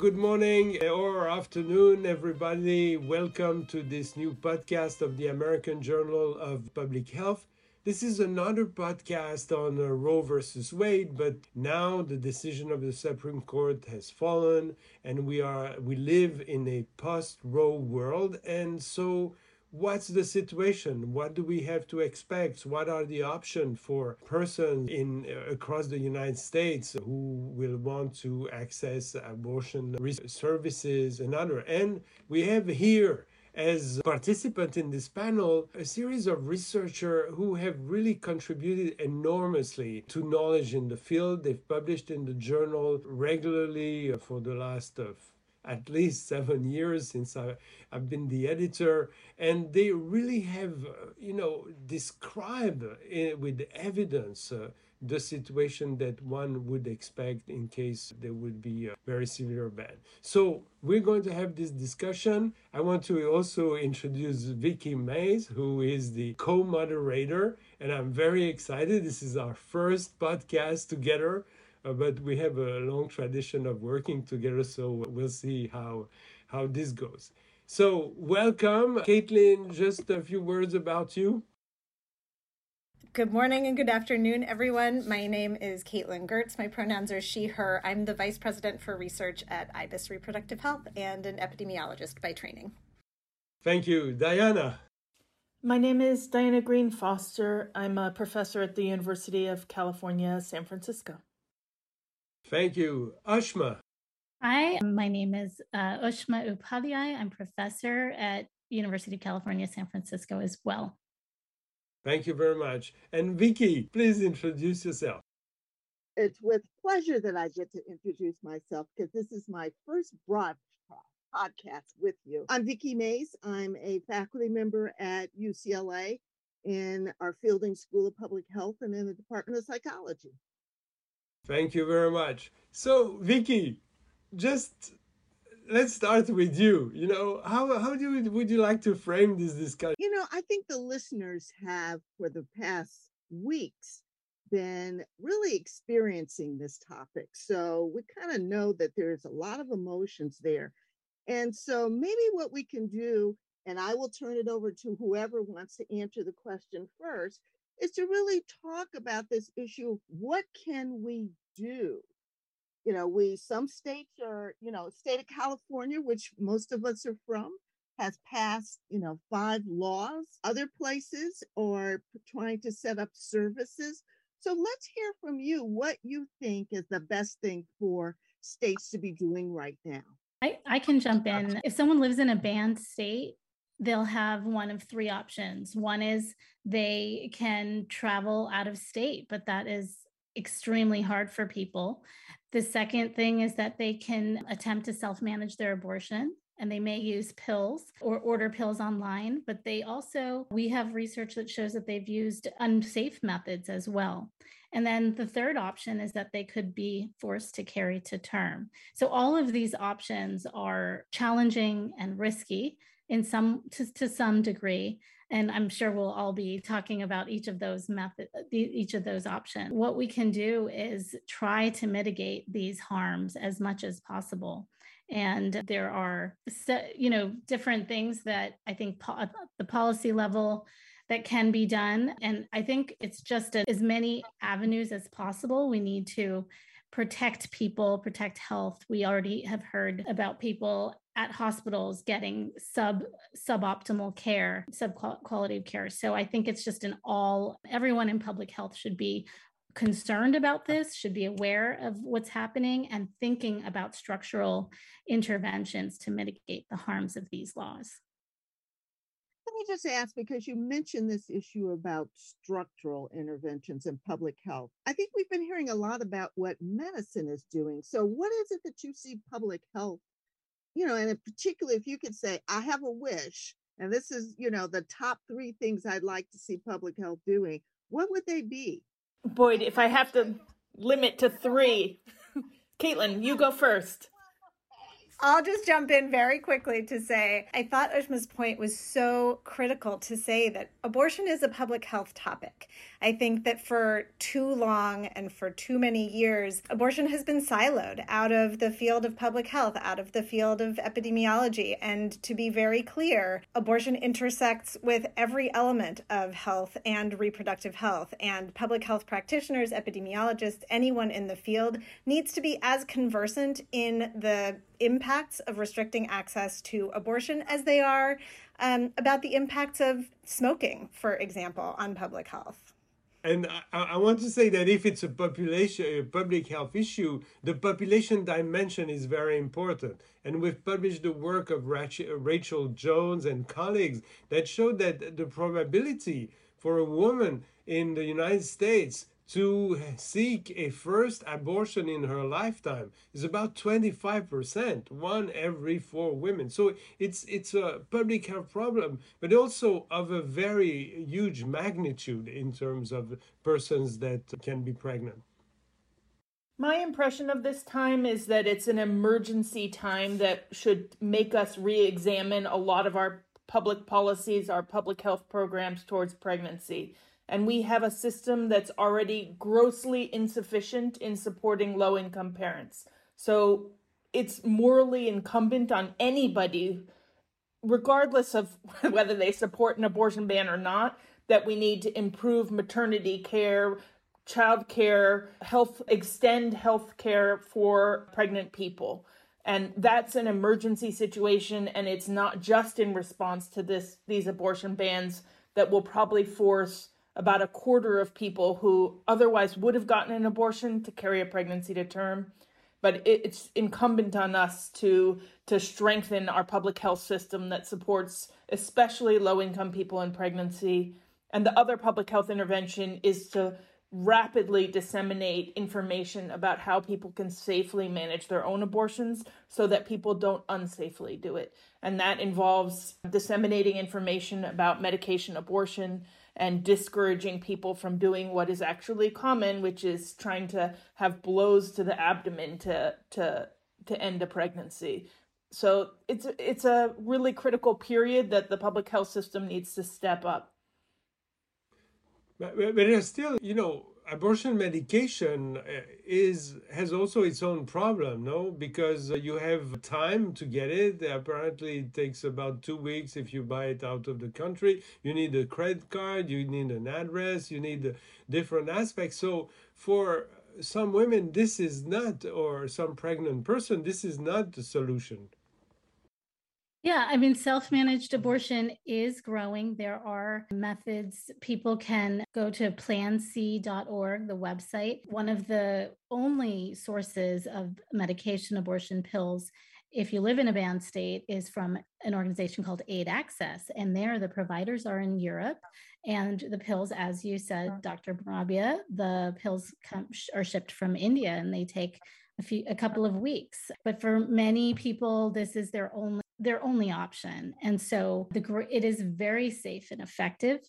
good morning or afternoon, everybody. Welcome to this new podcast of the American Journal of Public Health. This is another podcast on uh, Roe versus Wade, but now the decision of the Supreme Court has fallen, and we are we live in a post-Roe world, and so what's the situation? What do we have to expect? What are the options for persons in uh, across the united states who will want to access abortion services and other? And we have here as participants in this panel a series of researchers who have really contributed enormously to knowledge in the field. They've published in the journal regularly for the last uh, at least seven years since I, I've been the editor, and they really have, uh, you know, described uh, with evidence uh, the situation that one would expect in case there would be a very severe ban. So we're going to have this discussion. I want to also introduce Vicky Mays, who is the co-moderator, and I'm very excited. This is our first podcast together Uh, but we have a long tradition of working together, so we'll see how how this goes. So, welcome, Caitlin. Just a few words about you. Good morning and good afternoon, everyone. My name is Caitlin Gerdts. My pronouns are she, her. I'm the Vice President for Research at IBIS Reproductive Health and an epidemiologist by training. Thank you. Diana. My name is Diana Greene Foster. I'm a professor at the University of California, San Francisco. Thank you. Ushma. Hi, my name is uh, Ushma Upadhyay. I'm professor at University of California, San Francisco as well. Thank you very much. And Vicky, please introduce yourself. It's with pleasure that I get to introduce myself because this is my first broad podcast with you. I'm Vicki Mays. I'm a faculty member at UCLA in our Fielding School of Public Health and in the Department of Psychology. Thank you very much. So, Vicky, just let's start with you. You know, how how do you, would you like to frame this discussion? You know, I think the listeners have for the past weeks been really experiencing this topic. So we kind of know that there's a lot of emotions there. And so maybe what we can do, and I will turn it over to whoever wants to answer the question first, is to really talk about this issue. What can we do? You know, we, some states are, you know, state of California, which most of us are from, has passed, you know, five laws. Other places are trying to set up services. So let's hear from you what you think is the best thing for states to be doing right now. I, I can jump in. If someone lives in a banned state, they'll have one of three options. One is they can travel out of state, but that is extremely hard for people. The second thing is that they can attempt to self manage their abortion and they may use pills or order pills online, but they also, we have research that shows that they've used unsafe methods as well. And then the third option is that they could be forced to carry to term. So all of these options are challenging and risky in some to, to some degree and i'm sure we'll all be talking about each of those method each of those options. What we can do is try to mitigate these harms as much as possible. And there are you know different things that i think po- the policy level that can be done. And i think it's just a, as many avenues as possible. We need to protect people, protect health. We already have heard about people at hospitals getting sub suboptimal care, sub quality of care. So I think it's just an all everyone in public health should be concerned about this, should be aware of what's happening and thinking about structural interventions to mitigate the harms of these laws. Let me just ask because you mentioned this issue about structural interventions in public health. I think we've been hearing a lot about what medicine is doing. So, what is it that you see public health you know, and particularly if you could say, I have a wish, and this is, you know, the top three things I'd like to see public health doing, what would they be? Boyd, if I have to limit to three, Caitlin, you go first. I'll just jump in very quickly to say I thought Ushma's point was so critical to say that abortion is a public health topic. I think that for too long and for too many years, abortion has been siloed out of the field of public health, out of the field of epidemiology. And to be very clear, abortion intersects with every element of health and reproductive health. And public health practitioners, epidemiologists, anyone in the field needs to be as conversant in the impacts of restricting access to abortion as they are um, about the impacts of smoking, for example, on public health. And I, I, want to say that if it's a population, a public health issue, the population dimension is very important. And we've published the work of Rachel Jones and colleagues that showed that the probability for a woman in the United States to seek a first abortion in her lifetime is about 25%, one every four women. So it's it's a public health problem, but also of a very huge magnitude in terms of persons that can be pregnant. My impression of this time is that it's an emergency time that should make us re examine a lot of our public policies, our public health programs towards pregnancy and we have a system that's already grossly insufficient in supporting low income parents. So it's morally incumbent on anybody, regardless of whether they support an abortion ban or not, that we need to improve maternity care, child care, health, extend health care for pregnant people. And that's an emergency situation, and it's not just in response to this these abortion bans that will probably force about a quarter of people who otherwise would have gotten an abortion to carry a pregnancy to term. But it's incumbent on us to to strengthen our public health system that supports especially low income people in pregnancy. And the other public health intervention is to rapidly disseminate information about how people can safely manage their own abortions so that people don't unsafely do it. And that involves disseminating information about medication abortion, and discouraging people from doing what is actually common, which is trying to have blows to the abdomen to to to end a pregnancy. So it's it's a really critical period that the public health system needs to step up. But, but there's still, you know, abortion medication uh, is has also its own problem no? Because uh, you have time to get it. Apparently it takes about two weeks if you buy it out of the country. You need a credit card you need an address you need different aspects. So for some women this is not or some pregnant person this is not the solution yeah, I mean, self managed abortion is growing. There are methods. People can go to planc.org, the website. One of the only sources of medication abortion pills, if you live in a banned state, is from an organization called Aid Access. And there, the providers are in Europe. And the pills, as you said, Dr. Morabia, the pills come, are shipped from India and they take a few a couple of weeks but for many people this is their only their only option. And so the it is very safe and effective.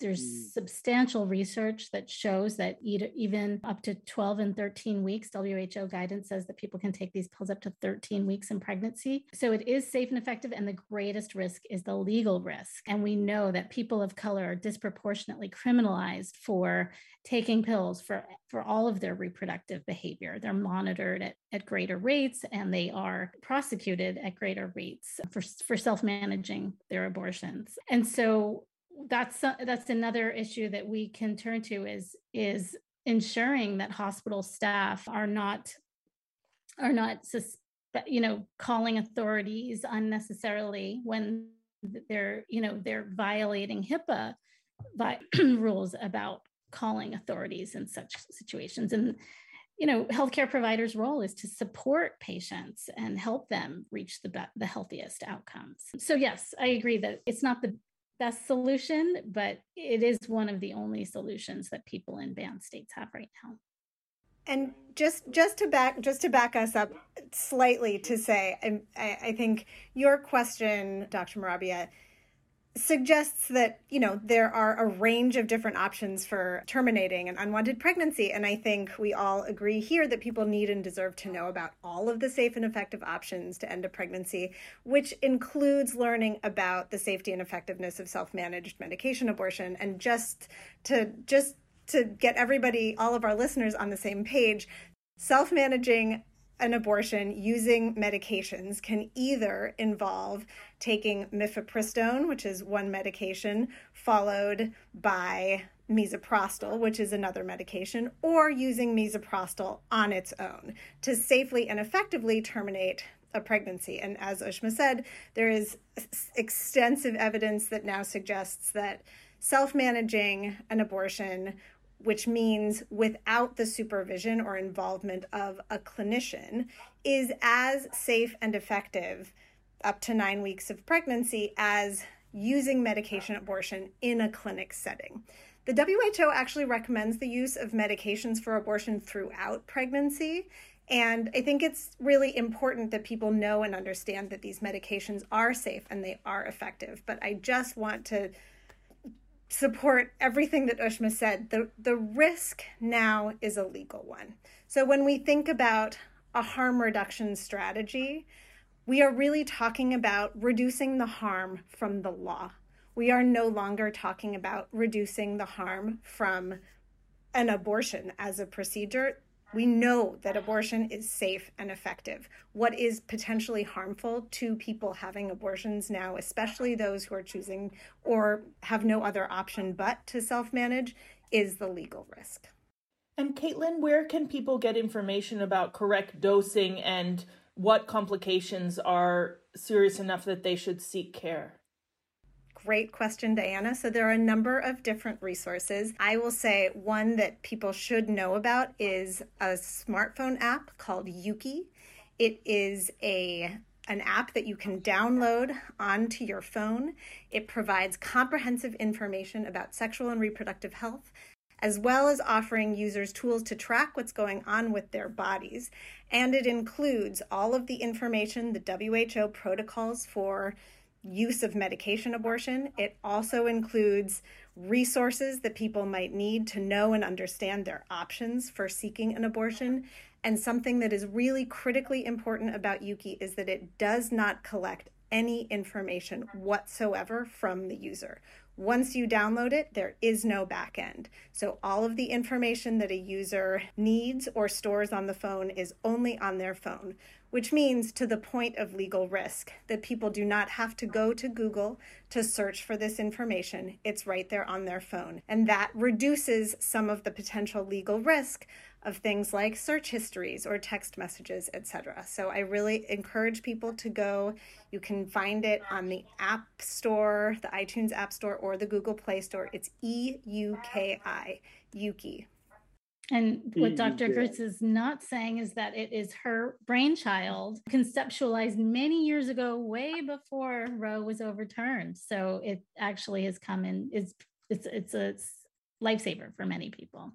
there's mm. substantial research that shows that even up to 12 and 13 weeks, WHO guidance says that people can take these pills up to 13 weeks in pregnancy. So it is safe and effective. And the greatest risk is the legal risk. And we know that people of color are disproportionately criminalized for taking pills for, for all of their reproductive behavior. They're monitored at, at greater rates and they are prosecuted at greater rates for, for self-managing their abortions. And so that's that's another issue that we can turn to is is ensuring that hospital staff are not are not you know calling authorities unnecessarily when they're you know they're violating HIPAA rules about calling authorities in such situations. And, you know, healthcare providers' role is to support patients and help them reach the, be- the healthiest outcomes. So, yes, I agree that it's not the best solution, but it is one of the only solutions that people in banned states have right now. And just just to back just to back us up slightly to say, I, I think your question, Dr. Morabia, suggests that, you know, there are a range of different options for terminating an unwanted pregnancy. And I think we all agree here that people need and deserve to know about all of the safe and effective options to end a pregnancy, which includes learning about the safety and effectiveness of self-managed medication abortion. And just to just to get everybody, all of our listeners on the same page, self managing an abortion using medications can either involve taking mifepristone, which is one medication, followed by misoprostol, which is another medication, or using misoprostol on its own to safely and effectively terminate a pregnancy. And as Ushma said, there is extensive evidence that now suggests that self managing an abortion which means without the supervision or involvement of a clinician, is as safe and effective up to nine weeks of pregnancy as using medication abortion in a clinic setting. The WHO actually recommends the use of medications for abortion throughout pregnancy. And I think it's really important that people know and understand that these medications are safe and they are effective. But I just want to support everything that Ushma said. The, the risk now is a legal one. So when we think about a harm reduction strategy, we are really talking about reducing the harm from the law. We are no longer talking about reducing the harm from an abortion as a procedure. We know that abortion is safe and effective. What is potentially harmful to people having abortions now, especially those who are choosing or have no other option but to self manage, is the legal risk. And Caitlin, where can people get information about correct dosing and what complications are serious enough that they should seek care? Great question, Diana. So, there are a number of different resources. I will say one that people should know about is a smartphone app called Euki. It is a an app that you can download onto your phone. It provides comprehensive information about sexual and reproductive health, as well as offering users tools to track what's going on with their bodies. And it includes all of the information, the WHO protocols for use of medication abortion. It also includes resources that people might need to know and understand their options for seeking an abortion. And something that is really critically important about Euki is that it does not collect any information whatsoever from the user. Once you download it, there is no backend. So all of the information that a user needs or stores on the phone is only on their phone, which means to the point of legal risk that people do not have to go to Google to search for this information. It's right there on their phone. And that reduces some of the potential legal risk of things like search histories or text messages, etc. So I really encourage people to go. You can find it on the App Store, the iTunes App Store, or the Google Play Store. It's E U K I, Euki. And what Dr. Gerdts is not saying is that it is her brainchild, conceptualized many years ago, way before Roe was overturned. So it actually has come in. It's it's it's a lifesaver for many people.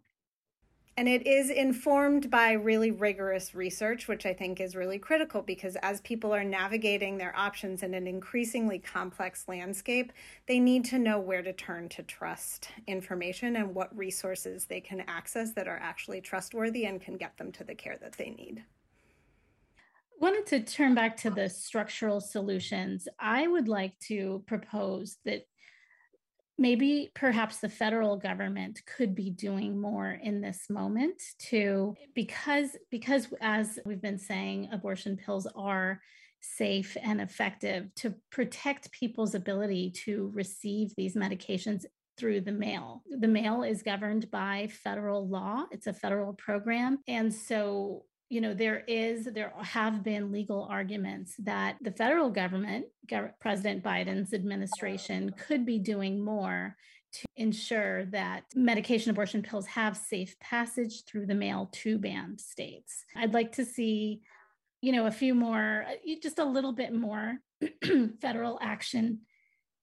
And it is informed by really rigorous research, which I think is really critical because as people are navigating their options in an increasingly complex landscape, they need to know where to turn to trust information and what resources they can access that are actually trustworthy and can get them to the care that they need wanted to turn back to the structural solutions. I would like to propose that maybe perhaps the federal government could be doing more in this moment to because because as we've been saying abortion pills are safe and effective to protect people's ability to receive these medications through the mail. The mail is governed by federal law. It's a federal program. And so you know there is there have been legal arguments that the federal government president biden's administration could be doing more to ensure that medication abortion pills have safe passage through the mail to banned states. I'd like to see you know a few more uh, just a little bit more federal action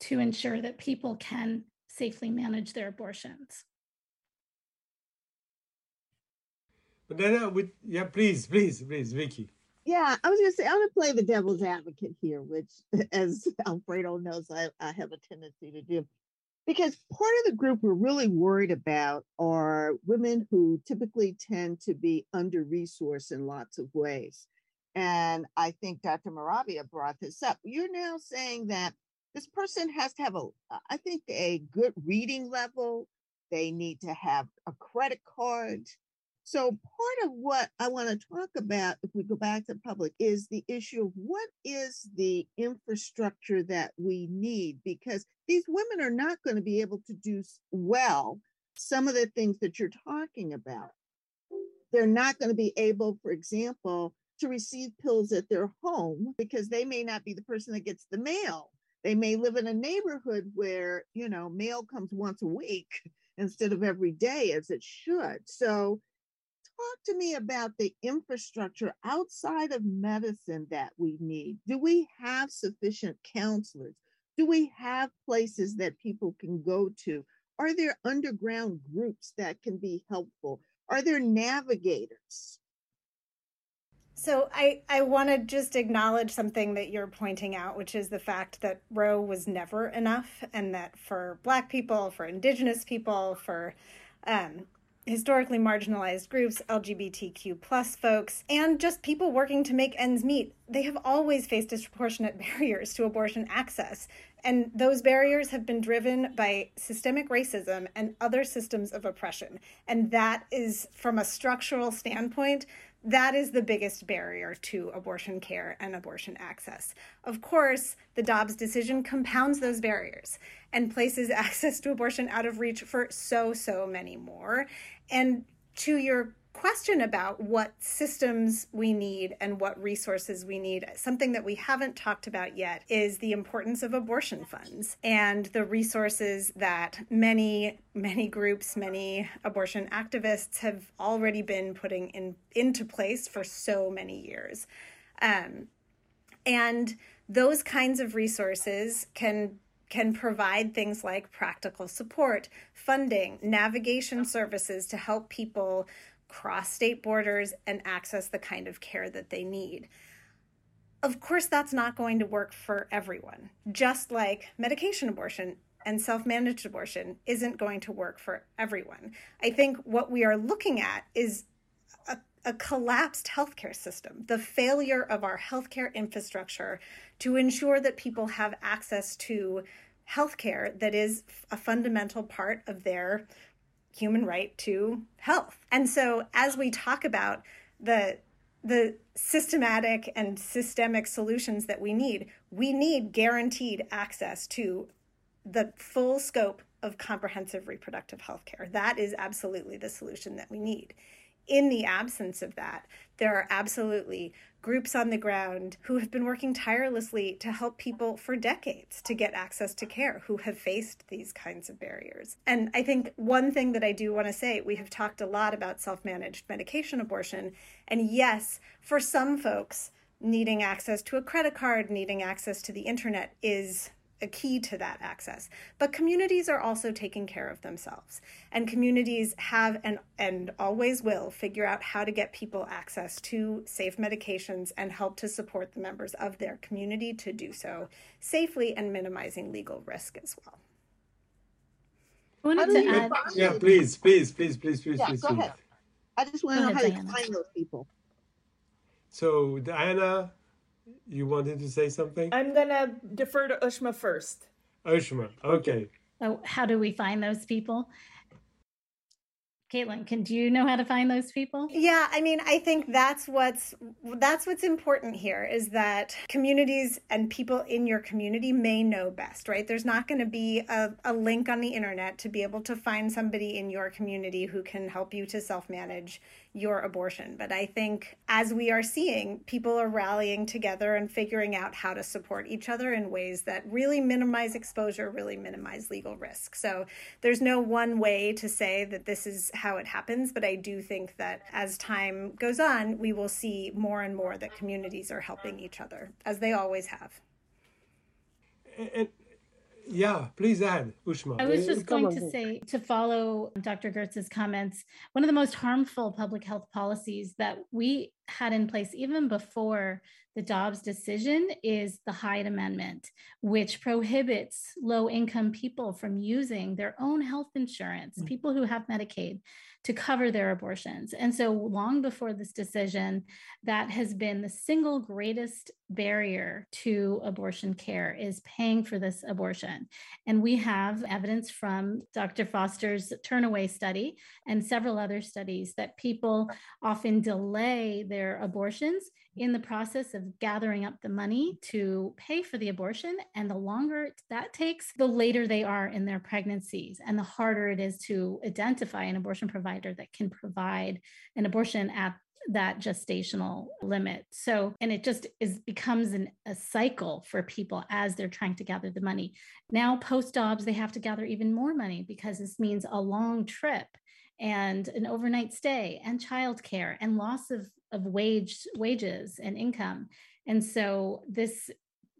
to ensure that people can safely manage their abortions But then, uh, with, yeah, please, please, please, Vicky. Yeah, I was going to say, I'm going to play the devil's advocate here, which, as Alfredo knows, I, I have a tendency to do. Because part of the group we're really worried about are women who typically tend to be under resourced in lots of ways. And I think Dr. Morabia brought this up. You're now saying that this person has to have a, I think, a good reading level. They need to have a credit card. So, part of what I want to talk about, if we go back to public, is the issue of what is the infrastructure that we need? Because these women are not going to be able to do well some of the things that you're talking about. They're not going to be able, for example, to receive pills at their home because they may not be the person that gets the mail. They may live in a neighborhood where, you know, mail comes once a week instead of every day as it should. So, talk to me about the infrastructure outside of medicine that we need. Do we have sufficient counselors? Do we have places that people can go to? Are there underground groups that can be helpful? Are there navigators? So I, I want to just acknowledge something that you're pointing out, which is the fact that Roe was never enough, and that for Black people, for Indigenous people, for um, historically marginalized groups, LGBTQ plus folks, and just people working to make ends meet, they have always faced disproportionate barriers to abortion access. And those barriers have been driven by systemic racism and other systems of oppression. And that is, from a structural standpoint, that is the biggest barrier to abortion care and abortion access. Of course, the Dobbs decision compounds those barriers and places access to abortion out of reach for so, so many more. And to your question about what systems we need and what resources we need, something that we haven't talked about yet is the importance of abortion funds and the resources that many, many groups, many abortion activists have already been putting in, into place for so many years. Um, and those kinds of resources can can provide things like practical support, funding, navigation services to help people cross state borders and access the kind of care that they need. Of course, that's not going to work for everyone, just like medication abortion and self managed abortion isn't going to work for everyone. I think what we are looking at is a, a, collapsed healthcare system, the failure of our healthcare infrastructure to ensure that people have access to healthcare that is a fundamental part of their human right to health. And so as we talk about the the systematic and systemic solutions that we need, we need guaranteed access to the full scope of comprehensive reproductive health care. That is absolutely the solution that we need. In the absence of that, there are absolutely groups on the ground who have been working tirelessly to help people for decades to get access to care who have faced these kinds of barriers. And I think one thing that I do want to say we have talked a lot about self managed medication abortion. And yes, for some folks, needing access to a credit card, needing access to the internet is a key to that access. But communities are also taking care of themselves. And communities have and, and always will figure out how to get people access to safe medications and help to support the members of their community to do so safely and minimizing legal risk as well. I wanted to add. Yeah, please, please, please, please, please, yeah, please. Go ahead. I just want to know how Diana. you find those people. So, Diana, you wanted to say something? I'm gonna defer to Ushma first. Ushma, okay. Oh, how do we find those people? Caitlin, can do you know how to find those people? Yeah, I mean, I think that's what's that's what's important here is that communities and people in your community may know best, right? There's not going to be a, a link on the internet to be able to find somebody in your community who can help you to self-manage your abortion. But I think as we are seeing, people are rallying together and figuring out how to support each other in ways that really minimize exposure, really minimize legal risk. So there's no one way to say that this is how it happens, but I do think that as time goes on, we will see more and more that communities are helping each other, as they always have. Yeah, please add, Ushma. I was just going to say to follow Dr. Gerdts's comments, one of the most harmful public health policies that we had in place even before the Dobbs decision is the Hyde Amendment, which prohibits low income people from using their own health insurance, mm-hmm. people who have Medicaid, to cover their abortions. And so, long before this decision, that has been the single greatest barrier to abortion care is paying for this abortion. And we have evidence from Dr. Foster's Turnaway study and several other studies that people often delay their abortions in the process of gathering up the money to pay for the abortion. And the longer that takes, the later they are in their pregnancies, and the harder it is to identify an abortion provider that can provide an abortion at that gestational limit. So, and it just is becomes an, a cycle for people as they're trying to gather the money. Now, post Dobbs, they have to gather even more money because this means a long trip and an overnight stay and childcare and loss of, of wage wages and income. And so this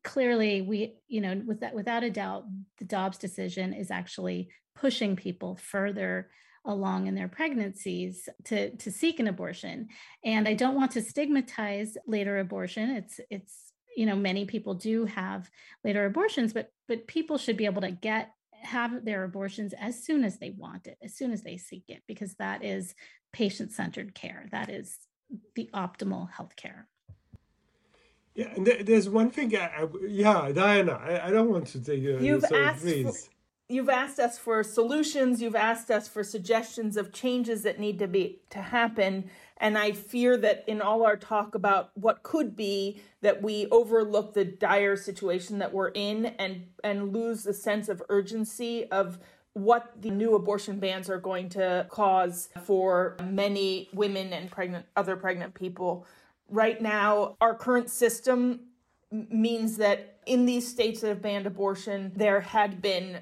clearly we, you know, with that, without a doubt, the Dobbs decision is actually pushing people further along in their pregnancies to, to seek an abortion. And I don't want to stigmatize later abortion. It's it's you know many people do have later abortions, but but people should be able to get have their abortions as soon as they want it, as soon as they seek it, because that is patient centered care. That is the optimal health care. Yeah, and there's one thing. I, I, yeah, Diana, I, I, don't want to take uh, you've asked for, you've asked us for solutions. You've asked us for suggestions of changes that need to be to happen. And I fear that in all our talk about what could be, that we overlook the dire situation that we're in and and lose the sense of urgency of what the new abortion bans are going to cause for many women and pregnant other pregnant people. Right now, our current system means that in these states that have banned abortion, there had been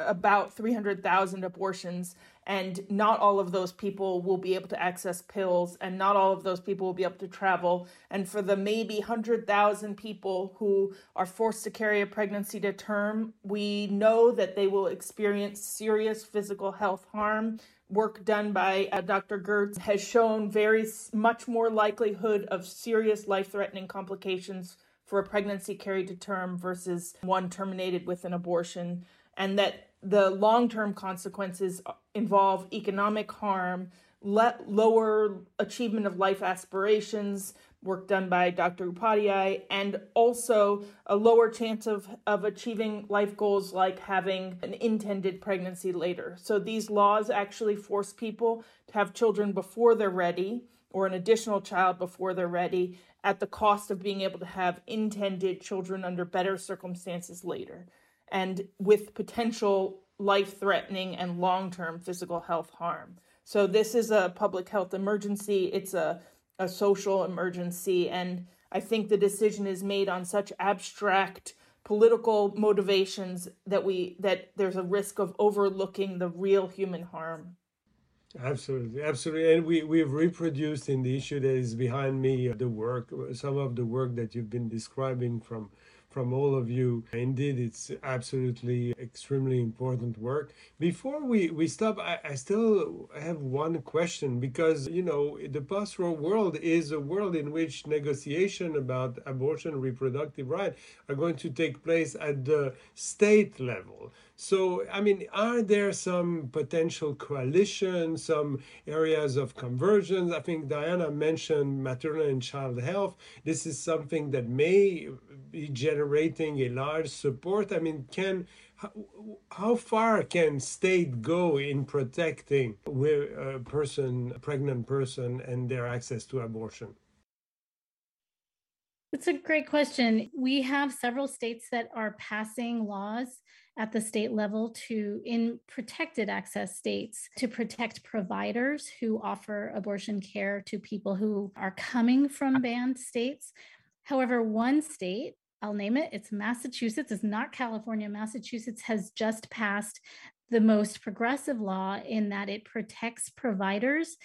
about 300,000 abortions and not all of those people will be able to access pills and not all of those people will be able to travel and for the maybe 100,000 people who are forced to carry a pregnancy to term we know that they will experience serious physical health harm work done by uh, Dr. Gerdts has shown very much more likelihood of serious life-threatening complications for a pregnancy carried to term versus one terminated with an abortion and that the long term consequences involve economic harm, let lower achievement of life aspirations, work done by Dr. Upadhyay, and also a lower chance of, of achieving life goals like having an intended pregnancy later. So these laws actually force people to have children before they're ready or an additional child before they're ready at the cost of being able to have intended children under better circumstances later and with potential life threatening and long term physical health harm. So, this is a public health emergency, it's a, a social emergency, and I think the decision is made on such abstract political motivations that we that there's a risk of overlooking the real human harm. Absolutely. Absolutely. And we we've reproduced in the issue that is behind me the work some of the work that you've been describing from from all of you. Indeed, it's absolutely extremely important work. Before we, we stop, I, I still have one question because, you know, the post Roe world is a world in which negotiation about abortion, reproductive right are going to take place at the state level. So, I mean, are there some potential coalitions, some areas of convergence? I think Diana mentioned maternal and child health. This is something that may be generating a large support. I mean, can how, how far can state go in protecting a uh, person, a pregnant person, and their access to abortion? It's a great question. We have several states that are passing laws at the state level to, in protected access states, to protect providers who offer abortion care to people who are coming from banned states. However, one state, I'll name it, it's Massachusetts, it's not California. Massachusetts has just passed the most progressive law in that it protects providers,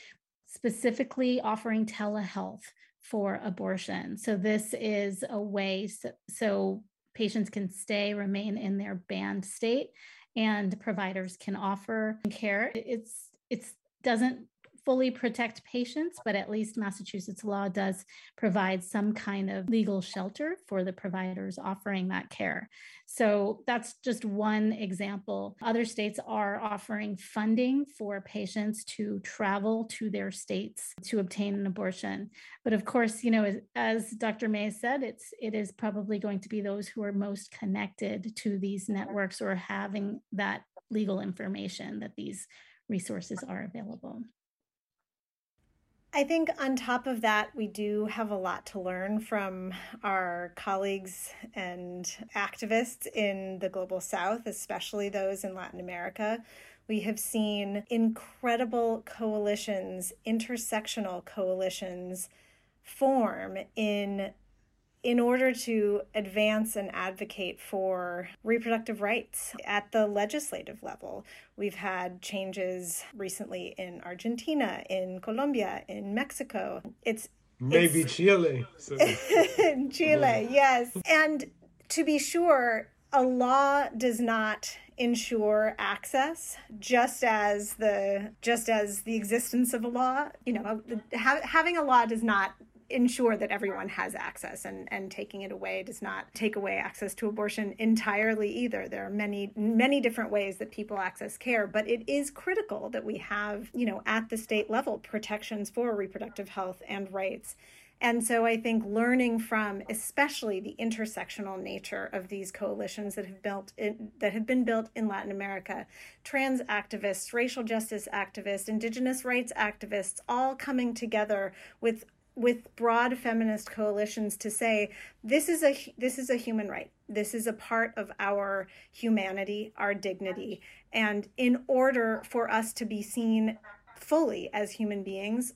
specifically offering telehealth for abortion. So this is a way so, so patients can stay, remain in their banned state, and providers can offer care. It's it's doesn't fully protect patients, but at least Massachusetts law does provide some kind of legal shelter for the providers offering that care. So that's just one example. Other states are offering funding for patients to travel to their states to obtain an abortion. But of course, you know, as, as Dr. May said, it's it is probably going to be those who are most connected to these networks or having that legal information that these resources are available. I think on top of that, we do have a lot to learn from our colleagues and activists in the global south, especially those in Latin America. We have seen incredible coalitions, intersectional coalitions, form in in order to advance and advocate for reproductive rights at the legislative level. We've had changes recently in Argentina, in Colombia, in Mexico. It's maybe it's, Chile. So. Chile, yes. And to be sure, a law does not ensure access just as the just as the existence of a law you know ha- having a law does not ensure that everyone has access and, and taking it away does not take away access to abortion entirely either. There are many many different ways that people access care but it is critical that we have you know at the state level protections for reproductive health and rights. And so I think learning from especially the intersectional nature of these coalitions that have built in, that have been built in Latin America, trans activists, racial justice activists, indigenous rights activists all coming together with with broad feminist coalitions to say this is a this is a human right. This is a part of our humanity our dignity. And in order for us to be seen fully as human beings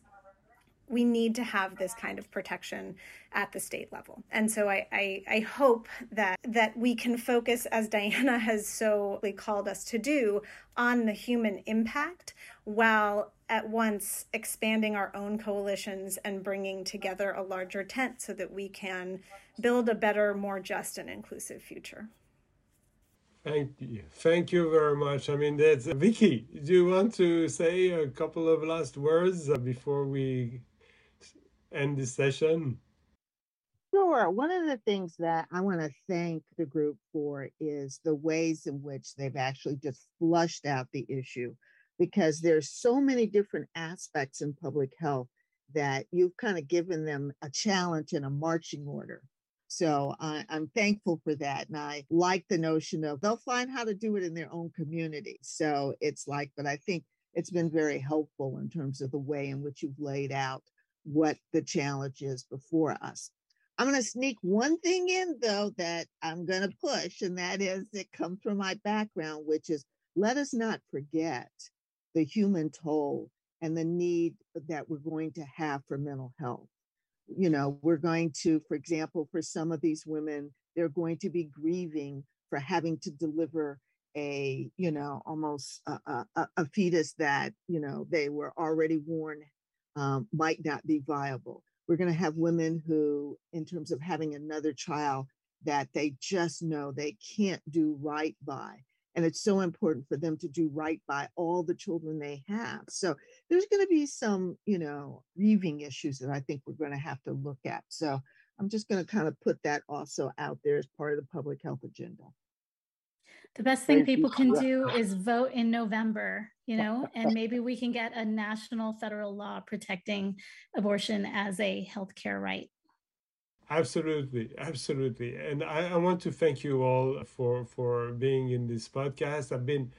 we need to have this kind of protection at the state level. And so I, I, I, hope that that we can focus, as Diana has so called us to do, on the human impact while at once expanding our own coalitions and bringing together a larger tent so that we can build a better, more just and inclusive future. Thank you. Thank you very much. I mean, that's Vicky. Do you want to say a couple of last words before we end this session? Sure. One of the things that I want to thank the group for is the ways in which they've actually just flushed out the issue because there's so many different aspects in public health that you've kind of given them a challenge and a marching order. So I, am thankful for that. And I like the notion of they'll find how to do it in their own community. So it's like, but I think it's been very helpful in terms of the way in which you've laid out what the challenge is before us. I'm going to sneak one thing in, though, that I'm going to push, and that is it comes from my background, which is let us not forget the human toll and the need that we're going to have for mental health. You know, we're going to, for example, for some of these women, they're going to be grieving for having to deliver a, you know, almost a, a, a fetus that, you know, they were already warned um, might not be viable. We're going to have women who, in terms of having another child, that they just know they can't do right by. And it's so important for them to do right by all the children they have. So there's going to be some, you know, grieving issues that I think we're going to have to look at. So I'm just going to kind of put that also out there as part of the public health agenda. The best thing people can do is vote in November, you know, and maybe we can get a national federal law protecting abortion as a healthcare right. Absolutely, absolutely. And I, I want to thank you all for for being in this podcast. I've been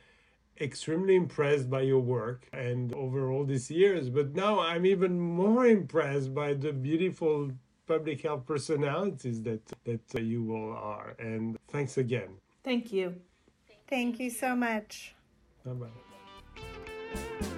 extremely impressed by your work and over all these years, but now I'm even more impressed by the beautiful public health personalities that that you all are. And thanks again. Thank you. Thank you so much. Bye bye thank you